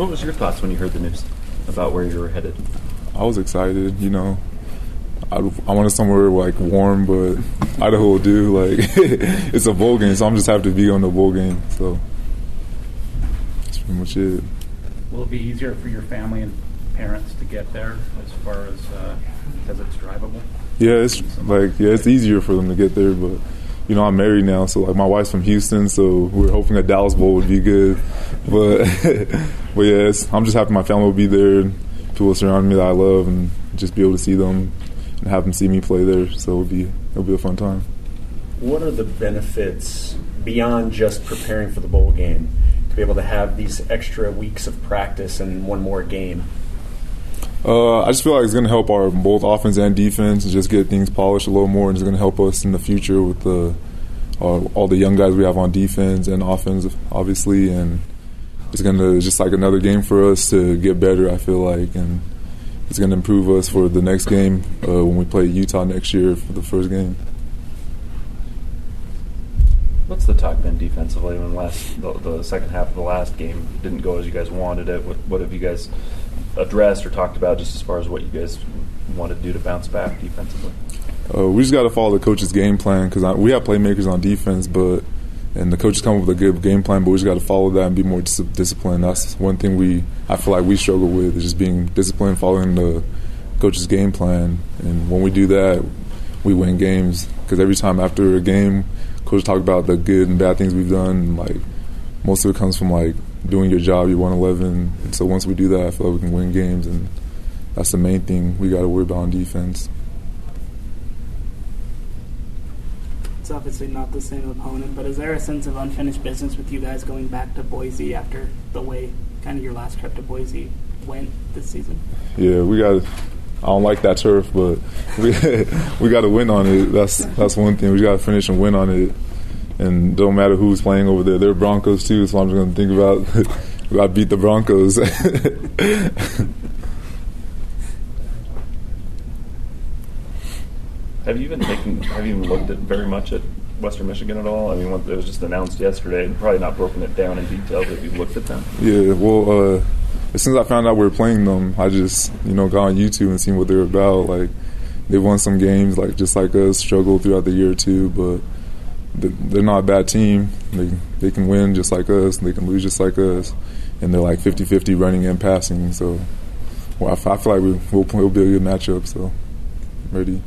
So, what was your thoughts when you heard the news about where you were headed? I was excited. You know, I, I wanted somewhere like warm, but Idaho will do. Like it's a bowl game, so I'm just happy to be on the bowl game. So that's pretty much it. Will it be easier for your family and parents to get there as far as uh, it's drivable? Yeah, it's like yeah, it's easier for them to get there, but you know, I'm married now, so like my wife's from Houston, so we're hoping a Dallas Bowl would be good. But but yeah, I'm just happy my family will be there, and people surrounding me that I love, and just be able to see them and have them see me play there. So it'll be it'll be a fun time. What are the benefits beyond just preparing for the bowl game to be able to have these extra weeks of practice and one more game? Uh, I just feel like it's going to help our both offense and defense and just get things polished a little more, and it's going to help us in the future with the all the young guys we have on defense and offense, obviously, and it's going to just like another game for us to get better. I feel like, and it's going to improve us for the next game uh, when we play Utah next year for the first game. What's the talk been defensively when last the, the, second half of the last game didn't go as you guys wanted it? What, what have you guys addressed or talked about just as far as what you guys want to do to bounce back defensively? Uh, we just got to follow the coach's game plan because we have playmakers on defense, but and the coaches come up with a good game plan, but we just got to follow that and be more dis- disciplined. That's one thing we I feel like we struggle with is just being disciplined, following the coach's game plan, and when we do that, we win games. Because every time after a game, coach talk about the good and bad things we've done, and like most of it comes from like doing your job. You won 11, and so once we do that, I feel like we can win games, and that's the main thing we got to worry about on defense. It's obviously not the same opponent, but is there a sense of unfinished business with you guys going back to Boise after the way kind of your last trip to Boise went this season? Yeah, we got. I don't like that turf, but we we got to win on it. That's that's one thing. We got to finish and win on it and don't matter who's playing over there. They're Broncos too, so I'm just to think about I beat the Broncos. have you been taking? Have you looked at very much at Western Michigan at all? I mean, it was just announced yesterday, and probably not broken it down in detail, but you looked at them. Yeah, well, uh, as soon as I found out we were playing them, I just you know got on YouTube and seen what they were about. Like they won some games, like just like us, struggled throughout the year too, but they're not a bad team. They they can win just like us. They can lose just like us, and they're like 50-50 running and passing. So, well, I, feel like we, will we'll be a good matchup. So, ready.